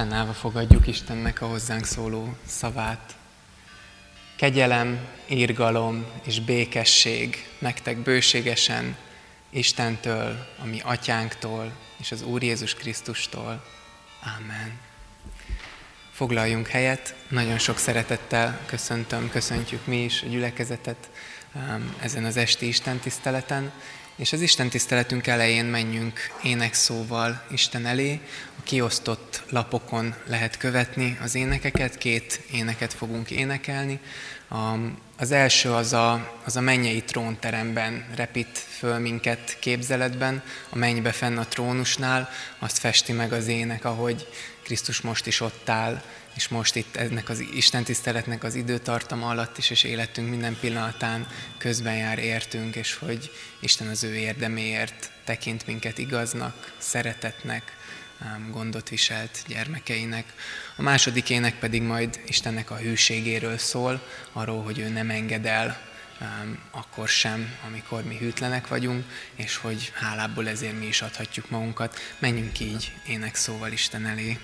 Fennállva fogadjuk Istennek a hozzánk szóló szavát. Kegyelem, írgalom és békesség nektek bőségesen Istentől, a mi atyánktól és az Úr Jézus Krisztustól. Amen. Foglaljunk helyet, nagyon sok szeretettel köszöntöm, köszöntjük mi is a gyülekezetet um, ezen az esti Isten tiszteleten, és az Isten tiszteletünk elején menjünk énekszóval Isten elé. A kiosztott lapokon lehet követni az énekeket, két éneket fogunk énekelni. Az első az a, az a mennyei trónteremben repít föl minket képzeletben, a mennybe fenn a trónusnál, azt festi meg az ének, ahogy Krisztus most is ott áll, és most itt ennek az Isten tiszteletnek az időtartama alatt is, és életünk minden pillanatán közben jár értünk, és hogy Isten az ő érdeméért tekint minket igaznak, szeretetnek, gondot viselt gyermekeinek. A második ének pedig majd Istennek a hűségéről szól, arról, hogy ő nem enged el akkor sem, amikor mi hűtlenek vagyunk, és hogy hálából ezért mi is adhatjuk magunkat. Menjünk így ének szóval Isten elé.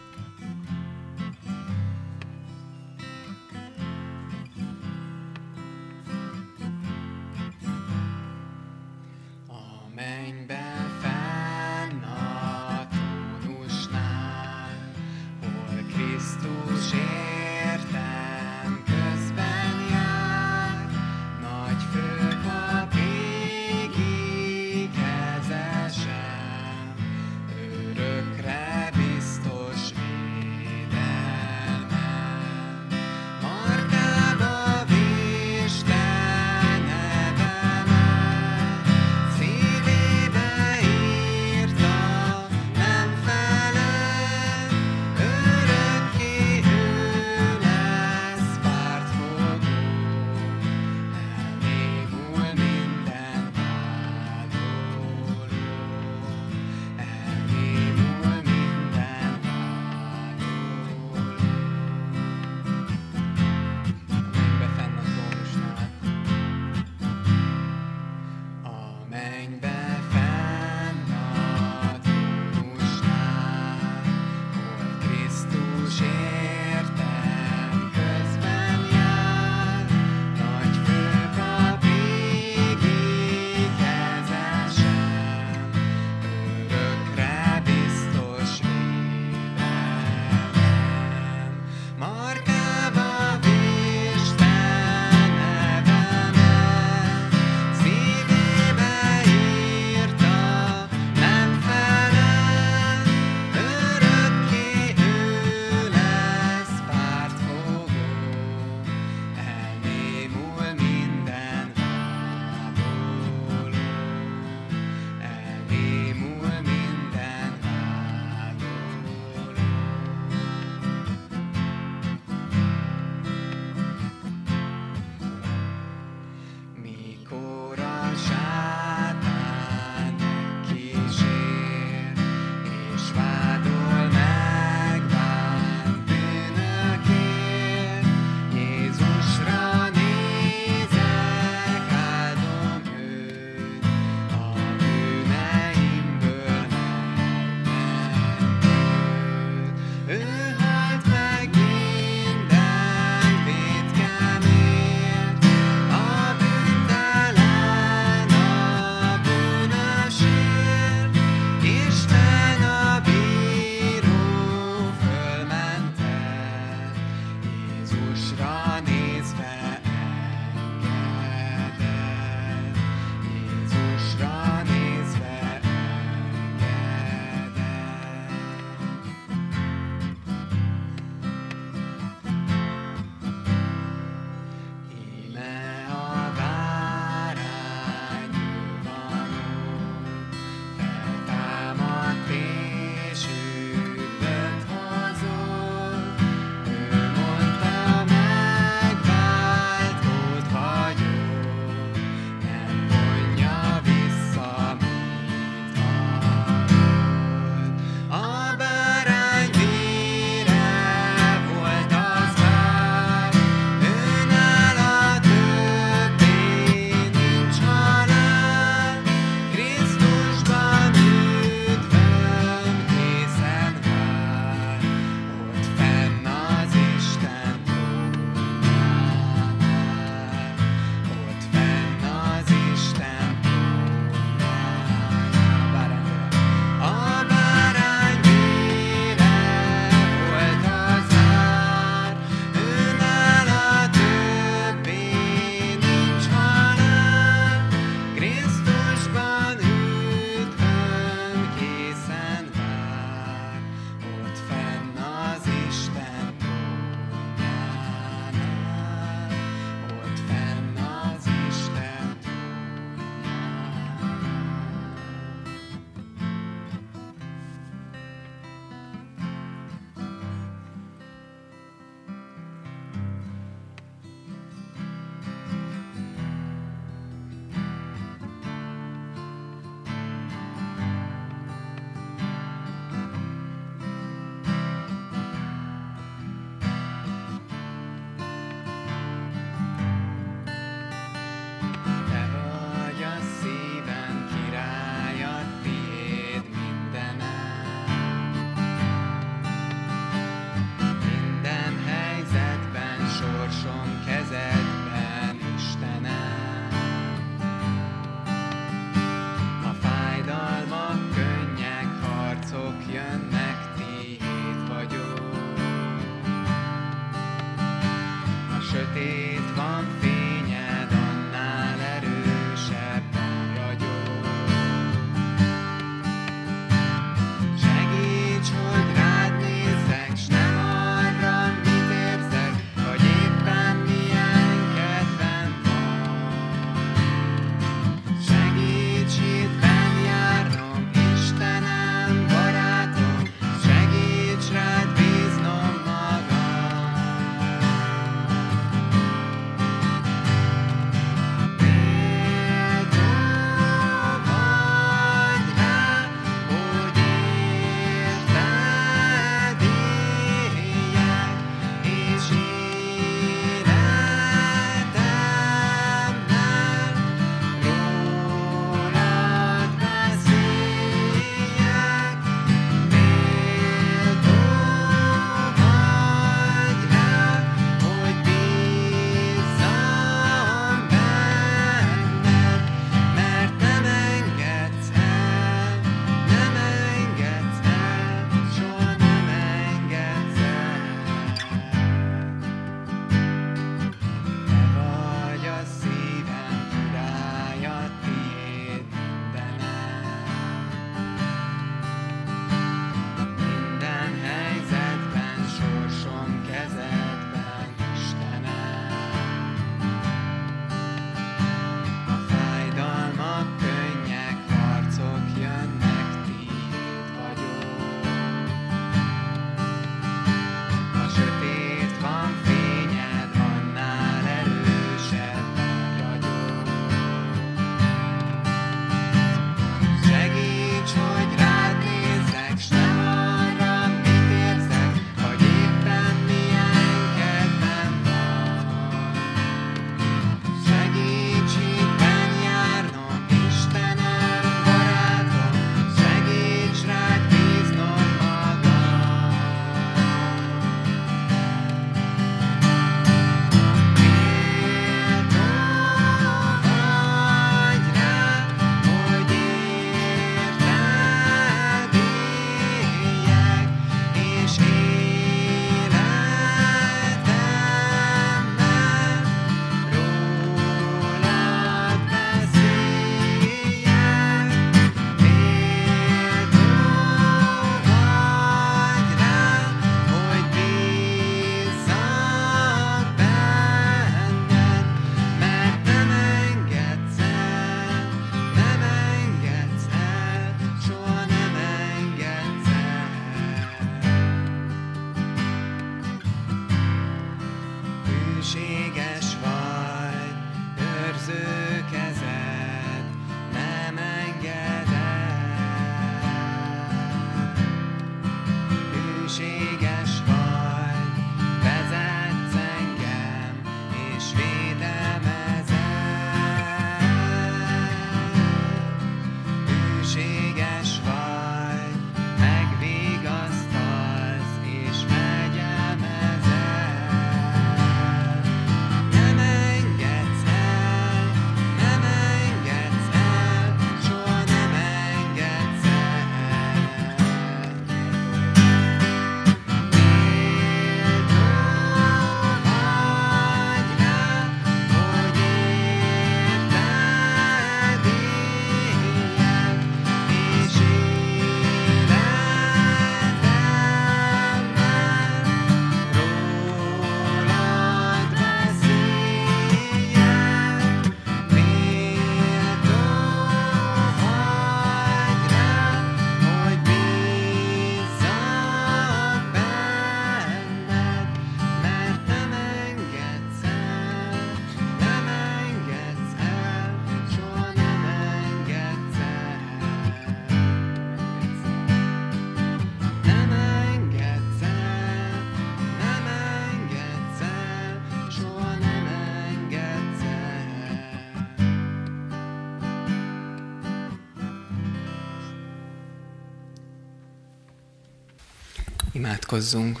Imádkozzunk.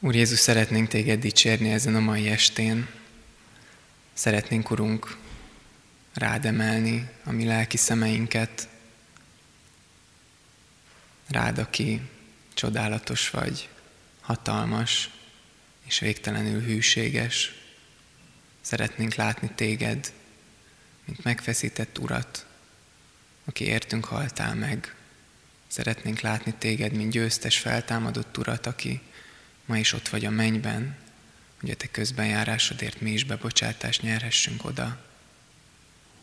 Úr Jézus, szeretnénk téged dicsérni ezen a mai estén. Szeretnénk, Urunk, rád emelni a mi lelki szemeinket, rád, aki csodálatos vagy, hatalmas és végtelenül hűséges. Szeretnénk látni téged, mint megfeszített urat, aki értünk haltál meg. Szeretnénk látni téged, mint győztes, feltámadott urat, aki ma is ott vagy a mennyben, hogy a te közbenjárásodért mi is bebocsátást nyerhessünk oda.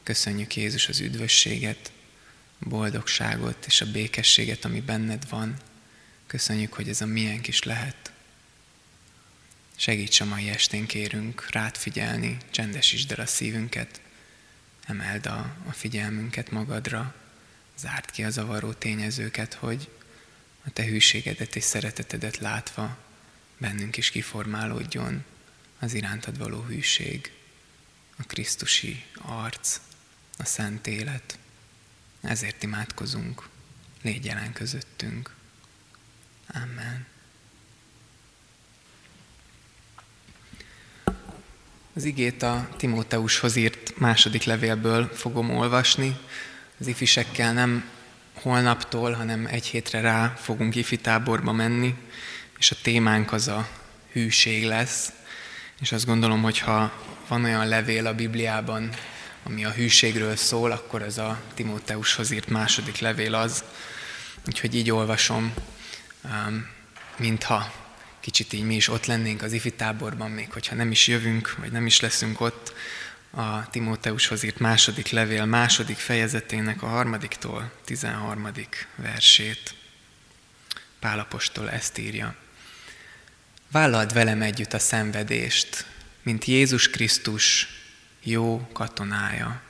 Köszönjük Jézus az üdvösséget, boldogságot és a békességet, ami benned van. Köszönjük, hogy ez a miénk is lehet. Segíts a mai estén kérünk rád figyelni, csendesítsd el a szívünket, emeld a, a figyelmünket magadra, zárd ki a zavaró tényezőket, hogy a te hűségedet és szeretetedet látva bennünk is kiformálódjon az irántad való hűség, a Krisztusi arc, a szent élet. Ezért imádkozunk, légy jelen közöttünk. Amen. Az igét a Timóteushoz írt második levélből fogom olvasni. Az ifisekkel nem holnaptól, hanem egy hétre rá fogunk ifi táborba menni, és a témánk az a hűség lesz. És azt gondolom, hogy ha van olyan levél a Bibliában, ami a hűségről szól, akkor ez a Timóteushoz írt második levél az. Úgyhogy így olvasom, mintha kicsit így mi is ott lennénk az ifi táborban, még hogyha nem is jövünk, vagy nem is leszünk ott, a Timóteushoz írt második levél második fejezetének a harmadiktól tizenharmadik versét. Pálapostól ezt írja. Vállald velem együtt a szenvedést, mint Jézus Krisztus jó katonája.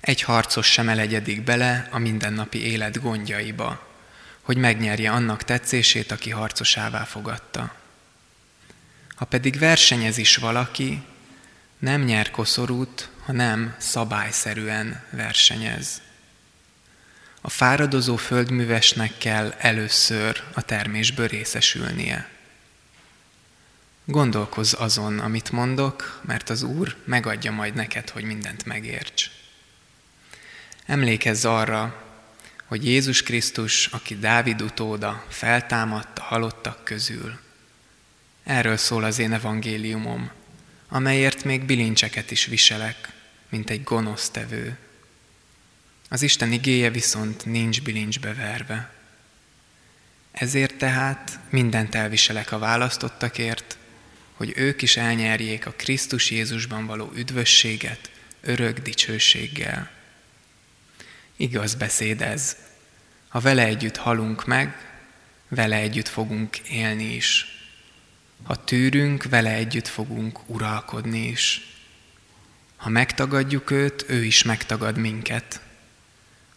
Egy harcos sem elegyedik bele a mindennapi élet gondjaiba, hogy megnyerje annak tetszését, aki harcosává fogadta. Ha pedig versenyez is valaki, nem nyer koszorút, ha nem szabályszerűen versenyez. A fáradozó földművesnek kell először a termésből részesülnie. Gondolkozz azon, amit mondok, mert az Úr megadja majd neked, hogy mindent megérts. Emlékezz arra, hogy Jézus Krisztus, aki Dávid utóda, feltámadt a halottak közül. Erről szól az én evangéliumom, amelyért még bilincseket is viselek, mint egy gonosztevő. Az Isten igéje viszont nincs bilincsbe verve. Ezért tehát mindent elviselek a választottakért, hogy ők is elnyerjék a Krisztus Jézusban való üdvösséget örök dicsőséggel. Igaz beszéd ez. Ha vele együtt halunk meg, vele együtt fogunk élni is. Ha tűrünk, vele együtt fogunk uralkodni is. Ha megtagadjuk őt, ő is megtagad minket.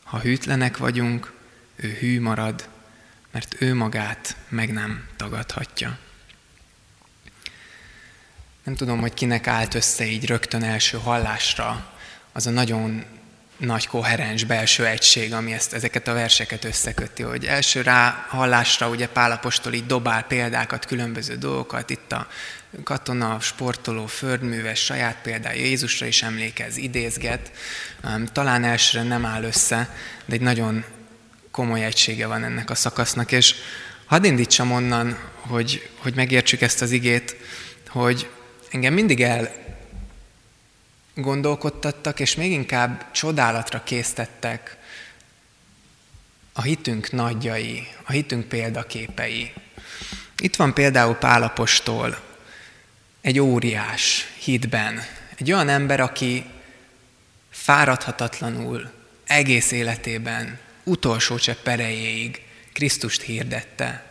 Ha hűtlenek vagyunk, ő hű marad, mert ő magát meg nem tagadhatja. Nem tudom, hogy kinek állt össze így rögtön első hallásra az a nagyon nagy koherens belső egység, ami ezt, ezeket a verseket összeköti, hogy első rá hallásra ugye Pálapostól így dobál példákat, különböző dolgokat, itt a katona, sportoló, földműves, saját példája Jézusra is emlékez, idézget, talán elsőre nem áll össze, de egy nagyon komoly egysége van ennek a szakasznak, és hadd indítsam onnan, hogy, hogy megértsük ezt az igét, hogy engem mindig el gondolkodtattak, és még inkább csodálatra késztettek a hitünk nagyjai, a hitünk példaképei. Itt van például Pálapostól, egy óriás hitben, egy olyan ember, aki fáradhatatlanul egész életében, utolsó csepp erejéig Krisztust hirdette.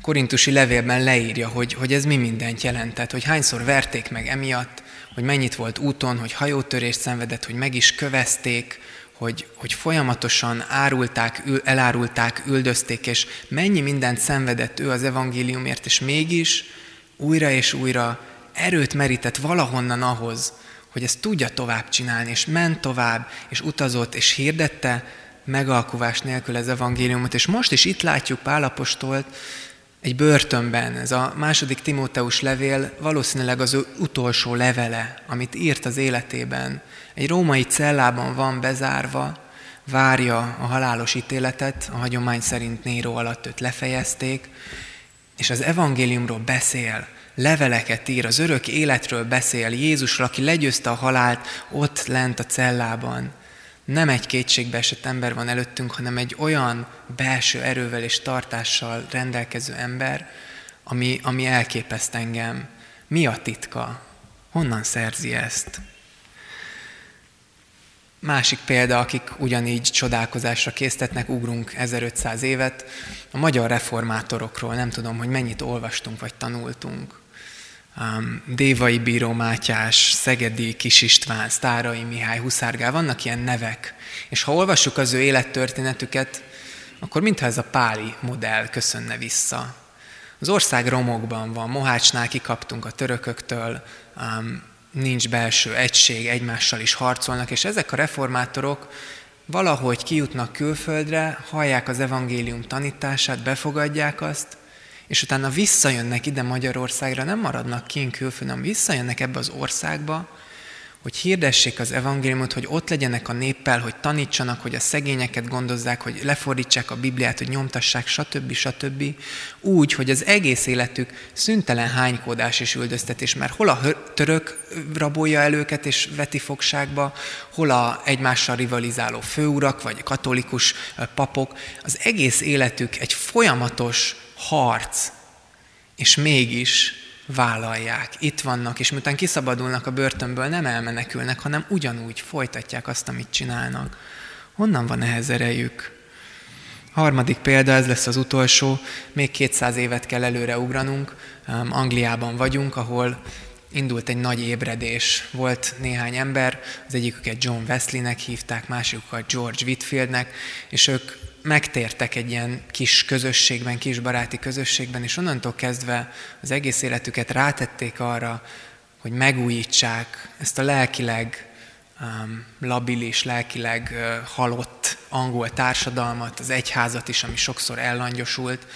Korintusi levélben leírja, hogy, hogy ez mi mindent jelentett, hogy hányszor verték meg emiatt, hogy mennyit volt úton, hogy hajótörést szenvedett, hogy meg is kövezték, hogy, hogy folyamatosan árulták, ül, elárulták, üldözték, és mennyi mindent szenvedett ő az evangéliumért, és mégis újra és újra erőt merített valahonnan ahhoz, hogy ezt tudja tovább csinálni, és ment tovább, és utazott, és hirdette megalkuvás nélkül az evangéliumot. És most is itt látjuk Pálapostolt egy börtönben. Ez a második Timóteus levél valószínűleg az ő utolsó levele, amit írt az életében. Egy római cellában van bezárva, várja a halálos ítéletet, a hagyomány szerint Néró alatt őt lefejezték, és az evangéliumról beszél, leveleket ír, az örök életről beszél, Jézusról, aki legyőzte a halált ott lent a cellában. Nem egy kétségbe esett ember van előttünk, hanem egy olyan belső erővel és tartással rendelkező ember, ami, ami elképeszt engem. Mi a titka? Honnan szerzi ezt? Másik példa, akik ugyanígy csodálkozásra késztetnek, ugrunk 1500 évet, a magyar reformátorokról nem tudom, hogy mennyit olvastunk vagy tanultunk. Um, Dévai Bíró Mátyás, Szegedi Kis István, Sztárai Mihály, Huszárgál, vannak ilyen nevek. És ha olvassuk az ő élettörténetüket, akkor mintha ez a páli modell köszönne vissza. Az ország romokban van, Mohácsnál kikaptunk a törököktől, nincs belső egység, egymással is harcolnak, és ezek a reformátorok valahogy kijutnak külföldre, hallják az evangélium tanítását, befogadják azt, és utána visszajönnek ide Magyarországra, nem maradnak kint külföldön, hanem visszajönnek ebbe az országba, hogy hirdessék az evangéliumot, hogy ott legyenek a néppel, hogy tanítsanak, hogy a szegényeket gondozzák, hogy lefordítsák a Bibliát, hogy nyomtassák, stb. stb. Úgy, hogy az egész életük szüntelen hánykódás és üldöztetés, mert hol a török rabolja el őket és veti fogságba, hol a egymással rivalizáló főurak, vagy katolikus papok, az egész életük egy folyamatos harc, és mégis vállalják, itt vannak, és miután kiszabadulnak a börtönből, nem elmenekülnek, hanem ugyanúgy folytatják azt, amit csinálnak. Honnan van ehhez erejük? A harmadik példa, ez lesz az utolsó, még 200 évet kell előre ugranunk. Angliában vagyunk, ahol indult egy nagy ébredés. Volt néhány ember, az egyiküket John Wesleynek hívták, másikukat George Whitfieldnek, és ők megtértek egy ilyen kis közösségben, kis baráti közösségben, és onnantól kezdve az egész életüket rátették arra, hogy megújítsák ezt a lelkileg um, labilis, lelkileg uh, halott angol társadalmat, az egyházat is, ami sokszor ellangyosult,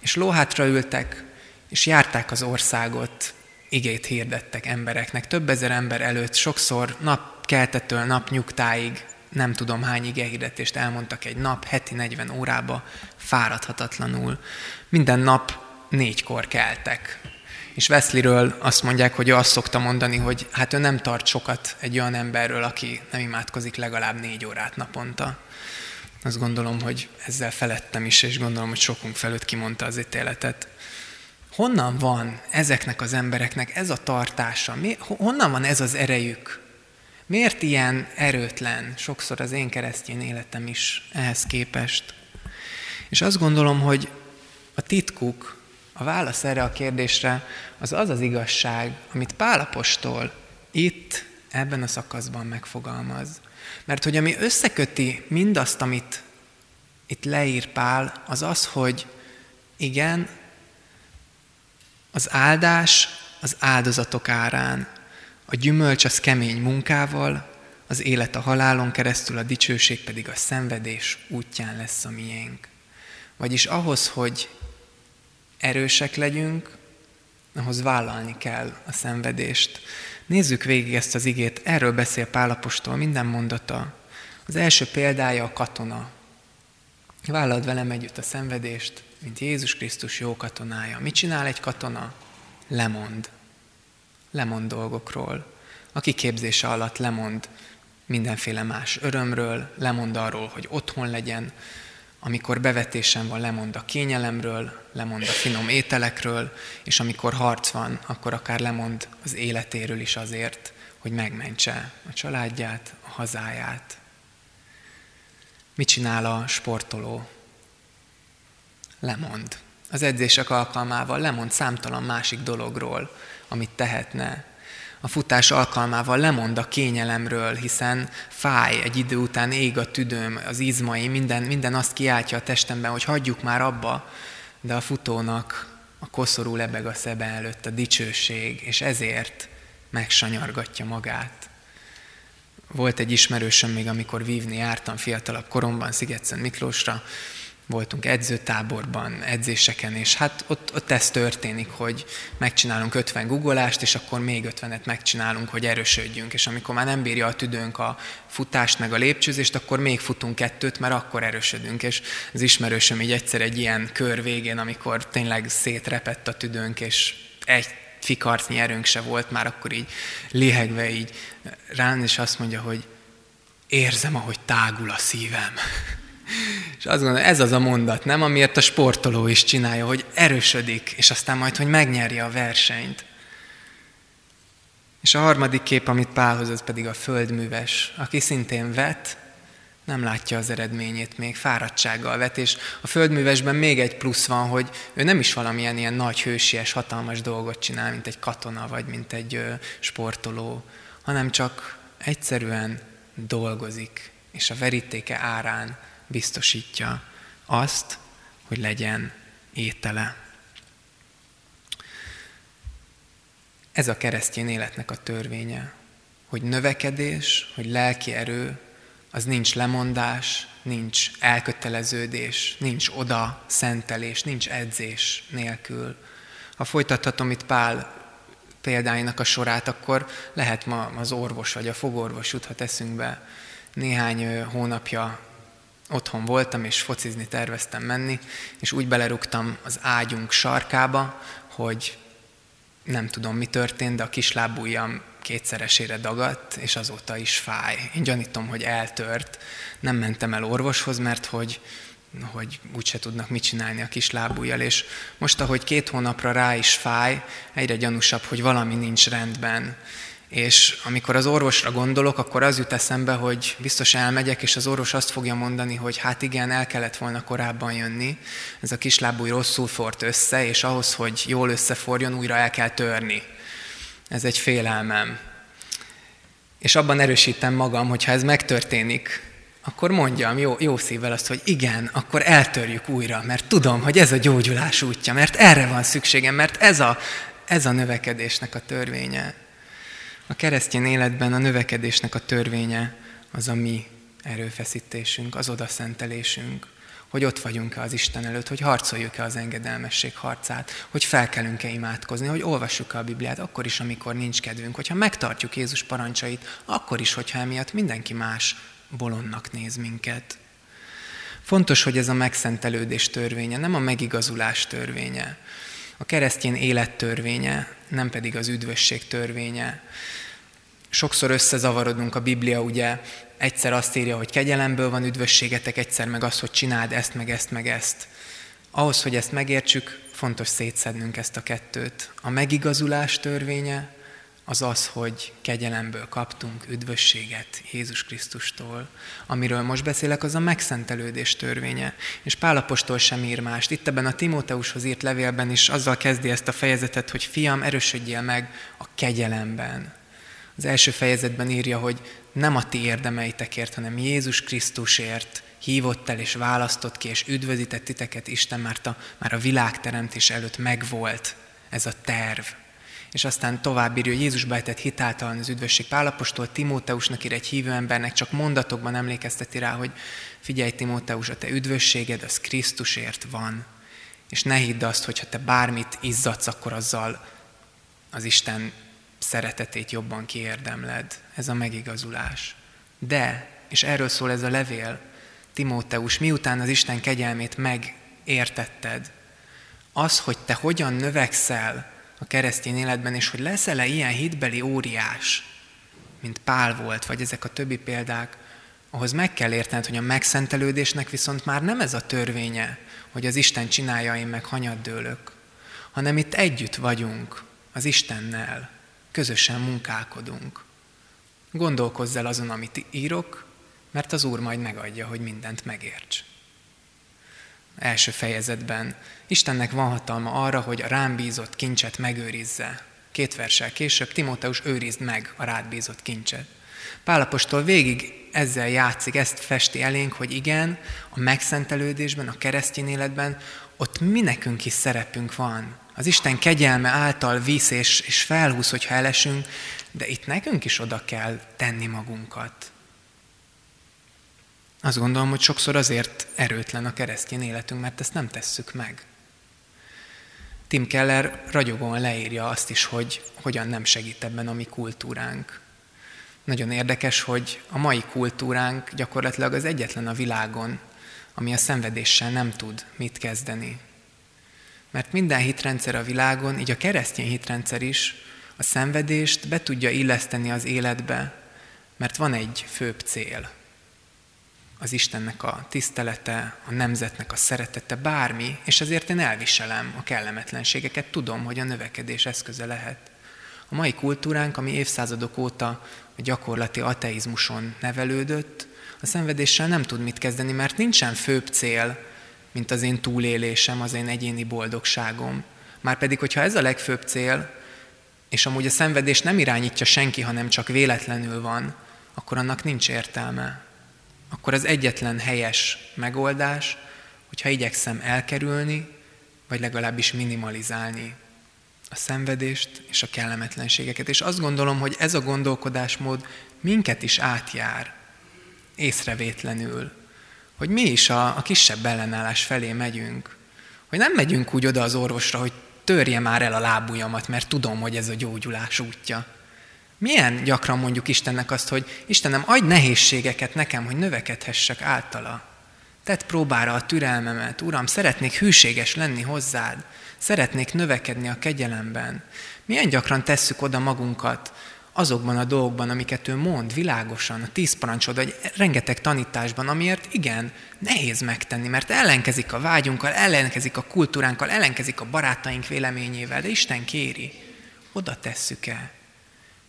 és lóhátra ültek, és járták az országot, igét hirdettek embereknek, több ezer ember előtt, sokszor nap keltetől nap nyugtáig nem tudom hány igehirdetést elmondtak egy nap, heti 40 órába, fáradhatatlanul. Minden nap négykor keltek. És Wesleyről azt mondják, hogy ő azt szokta mondani, hogy hát ő nem tart sokat egy olyan emberről, aki nem imádkozik legalább négy órát naponta. Azt gondolom, hogy ezzel felettem is, és gondolom, hogy sokunk felőtt kimondta az ítéletet. Honnan van ezeknek az embereknek ez a tartása? Mi, honnan van ez az erejük? Miért ilyen erőtlen sokszor az én keresztény életem is ehhez képest? És azt gondolom, hogy a titkuk, a válasz erre a kérdésre az az az igazság, amit Pálapostól itt, ebben a szakaszban megfogalmaz. Mert hogy ami összeköti mindazt, amit itt leír Pál, az az, hogy igen, az áldás az áldozatok árán, a gyümölcs az kemény munkával, az élet a halálon keresztül, a dicsőség pedig a szenvedés útján lesz a miénk. Vagyis ahhoz, hogy erősek legyünk, ahhoz vállalni kell a szenvedést. Nézzük végig ezt az igét, erről beszél Pálapostól minden mondata. Az első példája a katona. Vállald velem együtt a szenvedést, mint Jézus Krisztus jó katonája. Mit csinál egy katona? Lemond lemond dolgokról. A kiképzése alatt lemond mindenféle más örömről, lemond arról, hogy otthon legyen, amikor bevetésen van, lemond a kényelemről, lemond a finom ételekről, és amikor harc van, akkor akár lemond az életéről is azért, hogy megmentse a családját, a hazáját. Mit csinál a sportoló? Lemond. Az edzések alkalmával lemond számtalan másik dologról, amit tehetne. A futás alkalmával lemond a kényelemről, hiszen fáj, egy idő után ég a tüdőm, az izmai, minden, minden azt kiáltja a testemben, hogy hagyjuk már abba, de a futónak a koszorú lebeg a szebe előtt, a dicsőség, és ezért megsanyargatja magát. Volt egy ismerősöm még, amikor vívni jártam fiatalabb koromban Szigetszent Miklósra, voltunk edzőtáborban, edzéseken, és hát ott, ott ez történik, hogy megcsinálunk 50 guggolást, és akkor még 50-et megcsinálunk, hogy erősödjünk, és amikor már nem bírja a tüdőnk a futást meg a lépcsőzést, akkor még futunk kettőt, mert akkor erősödünk, és az ismerősöm így egyszer egy ilyen kör végén, amikor tényleg szétrepett a tüdőnk, és egy fikarcnyi erőnk se volt, már akkor így lihegve így rán, és azt mondja, hogy érzem, ahogy tágul a szívem. És azt gondolom, ez az a mondat, nem, amiért a sportoló is csinálja, hogy erősödik, és aztán majd, hogy megnyerje a versenyt. És a harmadik kép, amit Pálhoz, az pedig a földműves, aki szintén vet, nem látja az eredményét még, fáradtsággal vet, és a földművesben még egy plusz van, hogy ő nem is valamilyen ilyen nagy hősies, hatalmas dolgot csinál, mint egy katona, vagy mint egy sportoló, hanem csak egyszerűen dolgozik, és a verítéke árán biztosítja azt, hogy legyen étele. Ez a keresztény életnek a törvénye, hogy növekedés, hogy lelki erő, az nincs lemondás, nincs elköteleződés, nincs oda szentelés, nincs edzés nélkül. Ha folytathatom itt Pál példáinak a sorát, akkor lehet ma az orvos vagy a fogorvos juthat eszünkbe. Néhány hónapja otthon voltam, és focizni terveztem menni, és úgy belerugtam az ágyunk sarkába, hogy nem tudom, mi történt, de a kislábújjam kétszeresére dagadt, és azóta is fáj. Én gyanítom, hogy eltört. Nem mentem el orvoshoz, mert hogy, hogy úgyse tudnak mit csinálni a kislábújjal, és most, ahogy két hónapra rá is fáj, egyre gyanúsabb, hogy valami nincs rendben. És amikor az orvosra gondolok, akkor az jut eszembe, hogy biztos elmegyek, és az orvos azt fogja mondani, hogy hát igen, el kellett volna korábban jönni, ez a kislábúj rosszul fort össze, és ahhoz, hogy jól összeforjon, újra el kell törni. Ez egy félelmem. És abban erősítem magam, hogy ha ez megtörténik, akkor mondjam jó, jó szívvel azt, hogy igen, akkor eltörjük újra, mert tudom, hogy ez a gyógyulás útja, mert erre van szükségem, mert ez a, ez a növekedésnek a törvénye. A keresztény életben a növekedésnek a törvénye az a mi erőfeszítésünk, az odaszentelésünk, hogy ott vagyunk-e az Isten előtt, hogy harcoljuk-e az engedelmesség harcát, hogy felkelünk-e imádkozni, hogy olvassuk-e a Bibliát, akkor is, amikor nincs kedvünk, hogyha megtartjuk Jézus parancsait, akkor is, hogyha emiatt mindenki más bolondnak néz minket. Fontos, hogy ez a megszentelődés törvénye, nem a megigazulás törvénye. A keresztény élet törvénye, nem pedig az üdvösség törvénye. Sokszor összezavarodunk a Biblia, ugye egyszer azt írja, hogy kegyelemből van üdvösségetek, egyszer meg az, hogy csináld ezt, meg ezt, meg ezt. Ahhoz, hogy ezt megértsük, fontos szétszednünk ezt a kettőt. A megigazulás törvénye az az, hogy kegyelemből kaptunk üdvösséget Jézus Krisztustól. Amiről most beszélek, az a megszentelődés törvénye. És Pálapostól sem ír mást. Itt ebben a Timóteushoz írt levélben is azzal kezdi ezt a fejezetet, hogy fiam, erősödjél meg a kegyelemben. Az első fejezetben írja, hogy nem a ti érdemeitekért, hanem Jézus Krisztusért hívott el és választott ki, és üdvözített titeket Isten, mert a, már a világteremtés előtt megvolt ez a terv. És aztán tovább írja, hogy Jézus bejtett hitáltalan az üdvösség Pálapostól, Timóteusnak ír egy hívő embernek, csak mondatokban emlékezteti rá, hogy figyelj Timóteus, a te üdvösséged az Krisztusért van. És ne hidd azt, hogy ha te bármit izzadsz, akkor azzal az Isten szeretetét jobban kiérdemled. Ez a megigazulás. De, és erről szól ez a levél, Timóteus, miután az Isten kegyelmét megértetted, az, hogy te hogyan növekszel a keresztény életben, és hogy leszel-e ilyen hitbeli óriás, mint Pál volt, vagy ezek a többi példák, ahhoz meg kell értened, hogy a megszentelődésnek viszont már nem ez a törvénye, hogy az Isten csinálja, én meg hanyat dőlök, hanem itt együtt vagyunk az Istennel, közösen munkálkodunk. Gondolkozz el azon, amit írok, mert az Úr majd megadja, hogy mindent megérts. Első fejezetben Istennek van hatalma arra, hogy a rám bízott kincset megőrizze. Két versel később Timóteus őrizd meg a rád bízott kincset. Pálapostól végig ezzel játszik, ezt festi elénk, hogy igen, a megszentelődésben, a keresztény életben ott mi nekünk is szerepünk van. Az Isten kegyelme által visz és, és felhúz, hogyha elesünk, de itt nekünk is oda kell tenni magunkat. Azt gondolom, hogy sokszor azért erőtlen a keresztény életünk, mert ezt nem tesszük meg. Tim Keller ragyogóan leírja azt is, hogy hogyan nem segít ebben a mi kultúránk. Nagyon érdekes, hogy a mai kultúránk gyakorlatilag az egyetlen a világon, ami a szenvedéssel nem tud mit kezdeni. Mert minden hitrendszer a világon, így a keresztény hitrendszer is, a szenvedést be tudja illeszteni az életbe, mert van egy főbb cél. Az Istennek a tisztelete, a nemzetnek a szeretete, bármi, és ezért én elviselem a kellemetlenségeket, tudom, hogy a növekedés eszköze lehet. A mai kultúránk, ami évszázadok óta a gyakorlati ateizmuson nevelődött, a szenvedéssel nem tud mit kezdeni, mert nincsen főbb cél, mint az én túlélésem, az én egyéni boldogságom. Márpedig, hogyha ez a legfőbb cél, és amúgy a szenvedés nem irányítja senki, hanem csak véletlenül van, akkor annak nincs értelme. Akkor az egyetlen helyes megoldás, hogyha igyekszem elkerülni, vagy legalábbis minimalizálni a szenvedést és a kellemetlenségeket. És azt gondolom, hogy ez a gondolkodásmód minket is átjár észrevétlenül, hogy mi is a, a kisebb ellenállás felé megyünk. Hogy nem megyünk úgy oda az orvosra, hogy törje már el a lábujjamat, mert tudom, hogy ez a gyógyulás útja. Milyen gyakran mondjuk Istennek azt, hogy Istenem, adj nehézségeket nekem, hogy növekedhessek általa. Tedd próbára a türelmemet, Uram, szeretnék hűséges lenni hozzád, szeretnék növekedni a kegyelemben. Milyen gyakran tesszük oda magunkat azokban a dolgokban, amiket ő mond világosan, a tíz parancsod, vagy rengeteg tanításban, amiért igen, nehéz megtenni, mert ellenkezik a vágyunkkal, ellenkezik a kultúránkkal, ellenkezik a barátaink véleményével, de Isten kéri, oda tesszük el.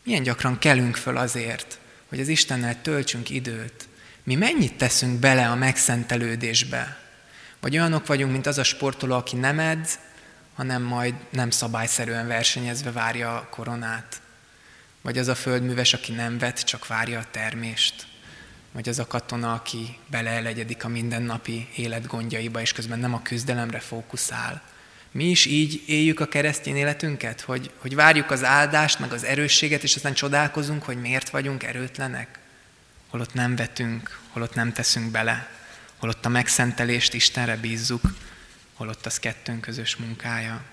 Milyen gyakran kelünk föl azért, hogy az Istennel töltsünk időt. Mi mennyit teszünk bele a megszentelődésbe? Vagy olyanok vagyunk, mint az a sportoló, aki nem edz, hanem majd nem szabályszerűen versenyezve várja a koronát. Vagy az a földműves, aki nem vet, csak várja a termést. Vagy az a katona, aki beleelegyedik a mindennapi élet gondjaiba, és közben nem a küzdelemre fókuszál. Mi is így éljük a keresztény életünket, hogy, hogy várjuk az áldást, meg az erősséget, és aztán csodálkozunk, hogy miért vagyunk erőtlenek. Holott nem vetünk, holott nem teszünk bele, holott a megszentelést Istenre bízzuk, holott az kettőnk közös munkája.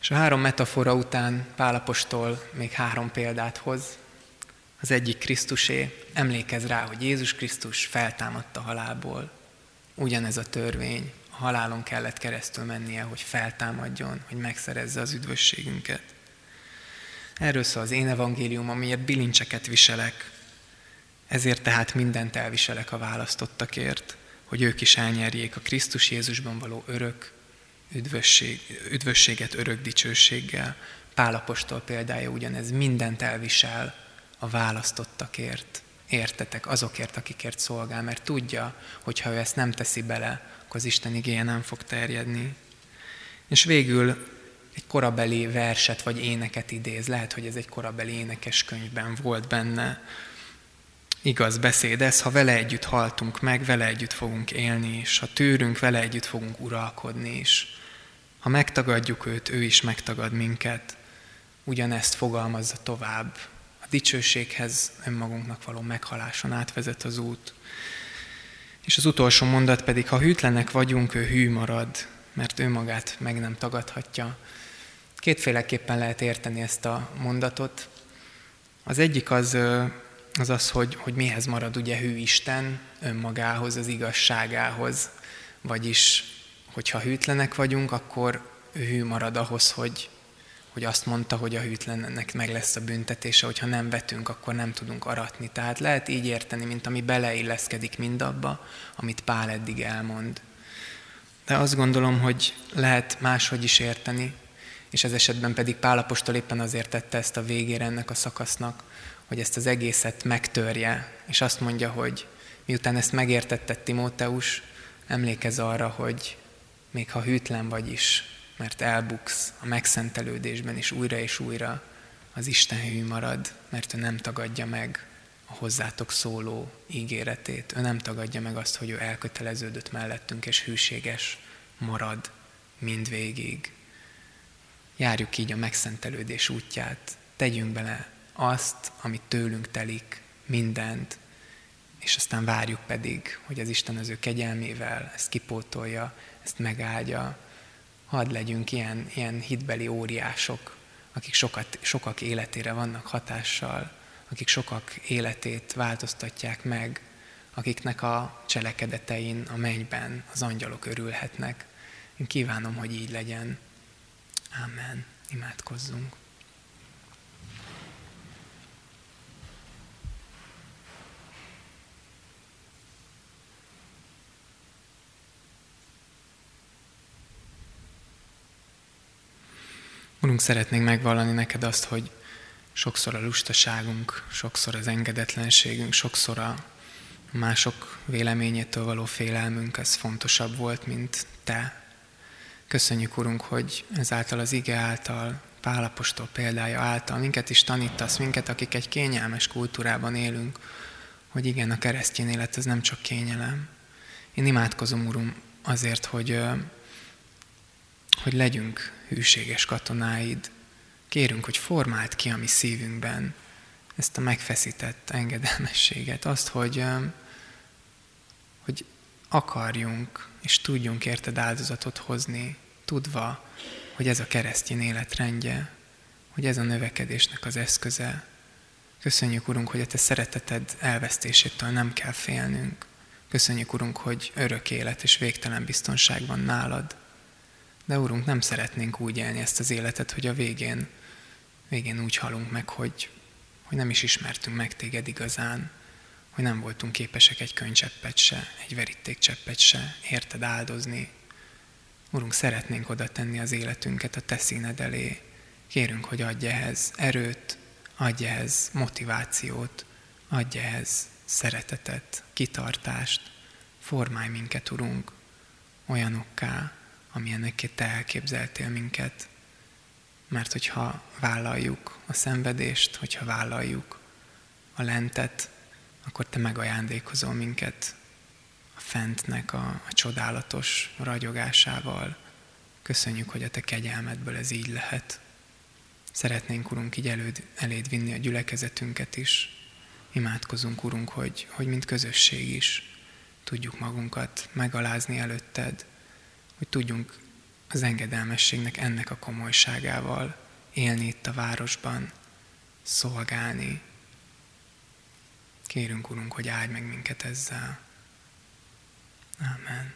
És a három metafora után Pálapostól még három példát hoz. Az egyik Krisztusé, emlékez rá, hogy Jézus Krisztus feltámadta halálból. Ugyanez a törvény, halálon kellett keresztül mennie, hogy feltámadjon, hogy megszerezze az üdvösségünket. Erről szól az én evangélium, amiért bilincseket viselek. Ezért tehát mindent elviselek a választottakért, hogy ők is elnyerjék a Krisztus Jézusban való örök üdvösség, üdvösséget örök dicsőséggel. Pálapostól példája ugyanez mindent elvisel a választottakért, értetek, azokért, akikért szolgál, mert tudja, hogy ha ő ezt nem teszi bele, akkor az Isten igéje nem fog terjedni. És végül egy korabeli verset vagy éneket idéz. Lehet, hogy ez egy korabeli énekes könyvben volt benne. Igaz beszéd ez, ha vele együtt haltunk meg, vele együtt fogunk élni is. Ha tűrünk, vele együtt fogunk uralkodni is. Ha megtagadjuk őt, ő is megtagad minket. Ugyanezt fogalmazza tovább. A dicsőséghez önmagunknak való meghaláson átvezet az út. És az utolsó mondat pedig, ha hűtlenek vagyunk, ő hű marad, mert ő magát meg nem tagadhatja. Kétféleképpen lehet érteni ezt a mondatot. Az egyik az az, az hogy, hogy mihez marad ugye hű Isten önmagához, az igazságához, vagyis hogyha hűtlenek vagyunk, akkor ő hű marad ahhoz, hogy, hogy azt mondta, hogy a hűtlennek meg lesz a büntetése, hogyha nem vetünk, akkor nem tudunk aratni. Tehát lehet így érteni, mint ami beleilleszkedik mindabba, amit Pál eddig elmond. De azt gondolom, hogy lehet máshogy is érteni, és ez esetben pedig Pálapostól éppen azért tette ezt a végére ennek a szakasznak, hogy ezt az egészet megtörje, és azt mondja, hogy miután ezt megértette Timóteus, emlékez arra, hogy még ha hűtlen vagy is, mert elbuksz a megszentelődésben is újra és újra, az Isten hű marad, mert ő nem tagadja meg a hozzátok szóló ígéretét. Ő nem tagadja meg azt, hogy ő elköteleződött mellettünk, és hűséges marad mindvégig. Járjuk így a megszentelődés útját. Tegyünk bele azt, amit tőlünk telik, mindent, és aztán várjuk pedig, hogy az Isten az ő kegyelmével ezt kipótolja, ezt megáldja. Hadd legyünk ilyen, ilyen hitbeli óriások, akik sokat, sokak életére vannak hatással, akik sokak életét változtatják meg, akiknek a cselekedetein a mennyben az angyalok örülhetnek. Én kívánom, hogy így legyen. Amen. Imádkozzunk. Urunk, szeretnénk megvallani neked azt, hogy sokszor a lustaságunk, sokszor az engedetlenségünk, sokszor a mások véleményétől való félelmünk, ez fontosabb volt, mint te. Köszönjük, Urunk, hogy ezáltal az ige által, Pálapostól példája által minket is tanítasz, minket, akik egy kényelmes kultúrában élünk, hogy igen, a keresztény élet ez nem csak kényelem. Én imádkozom, Urum, azért, hogy, hogy legyünk hűséges katonáid. Kérünk, hogy formáld ki a mi szívünkben ezt a megfeszített engedelmességet, azt, hogy, hogy akarjunk és tudjunk érted áldozatot hozni, tudva, hogy ez a keresztény életrendje, hogy ez a növekedésnek az eszköze. Köszönjük, Urunk, hogy a Te szereteted elvesztésétől nem kell félnünk. Köszönjük, Urunk, hogy örök élet és végtelen biztonság van nálad. De Urunk, nem szeretnénk úgy élni ezt az életet, hogy a végén, végén úgy halunk meg, hogy, hogy nem is ismertünk meg téged igazán, hogy nem voltunk képesek egy könycseppet se, egy verítékcseppet se érted áldozni. Urunk, szeretnénk oda tenni az életünket a Te színed elé. Kérünk, hogy adj ehhez erőt, adj ehhez motivációt, adj ehhez szeretetet, kitartást. Formálj minket, Urunk, olyanokká, amilyenekké Te elképzeltél minket. Mert hogyha vállaljuk a szenvedést, hogyha vállaljuk a lentet, akkor Te megajándékozol minket a fentnek a, a csodálatos ragyogásával. Köszönjük, hogy a Te kegyelmedből ez így lehet. Szeretnénk, Urunk, így előd, eléd vinni a gyülekezetünket is. Imádkozunk, Urunk, hogy, hogy mint közösség is tudjuk magunkat megalázni előtted, hogy tudjunk az engedelmességnek ennek a komolyságával élni itt a városban, szolgálni. Kérünk, Urunk, hogy áldj meg minket ezzel. Amen.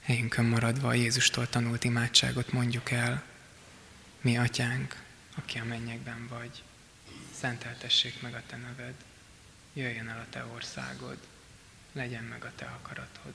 Helyünkön maradva a Jézustól tanult imádságot mondjuk el. Mi, Atyánk, aki a mennyekben vagy, szenteltessék meg a Te neved, jöjjön el a Te országod, legyen meg a Te akaratod,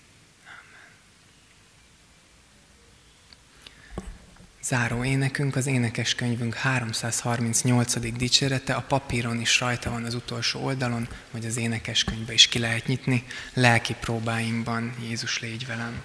Záró énekünk, az énekeskönyvünk 338. dicsérete, a papíron is rajta van az utolsó oldalon, vagy az énekeskönyvbe is ki lehet nyitni. Lelki próbáimban Jézus légy velem.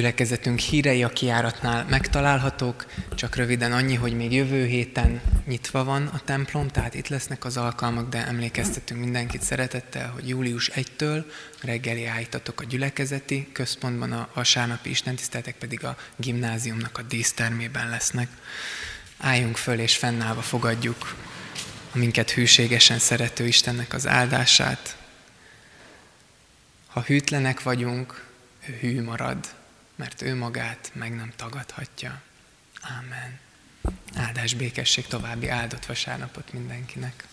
Gyülekezetünk hírei a kiáratnál megtalálhatók, csak röviden annyi, hogy még jövő héten nyitva van a templom, tehát itt lesznek az alkalmak, de emlékeztetünk mindenkit szeretettel, hogy július 1-től reggeli állítatok a gyülekezeti központban, a vasárnapi istentiszteletek pedig a gimnáziumnak a dísztermében lesznek. Álljunk föl és fennállva fogadjuk a minket hűségesen szerető Istennek az áldását. Ha hűtlenek vagyunk, ő hű marad mert ő magát meg nem tagadhatja. Ámen. Áldás békesség további áldott vasárnapot mindenkinek.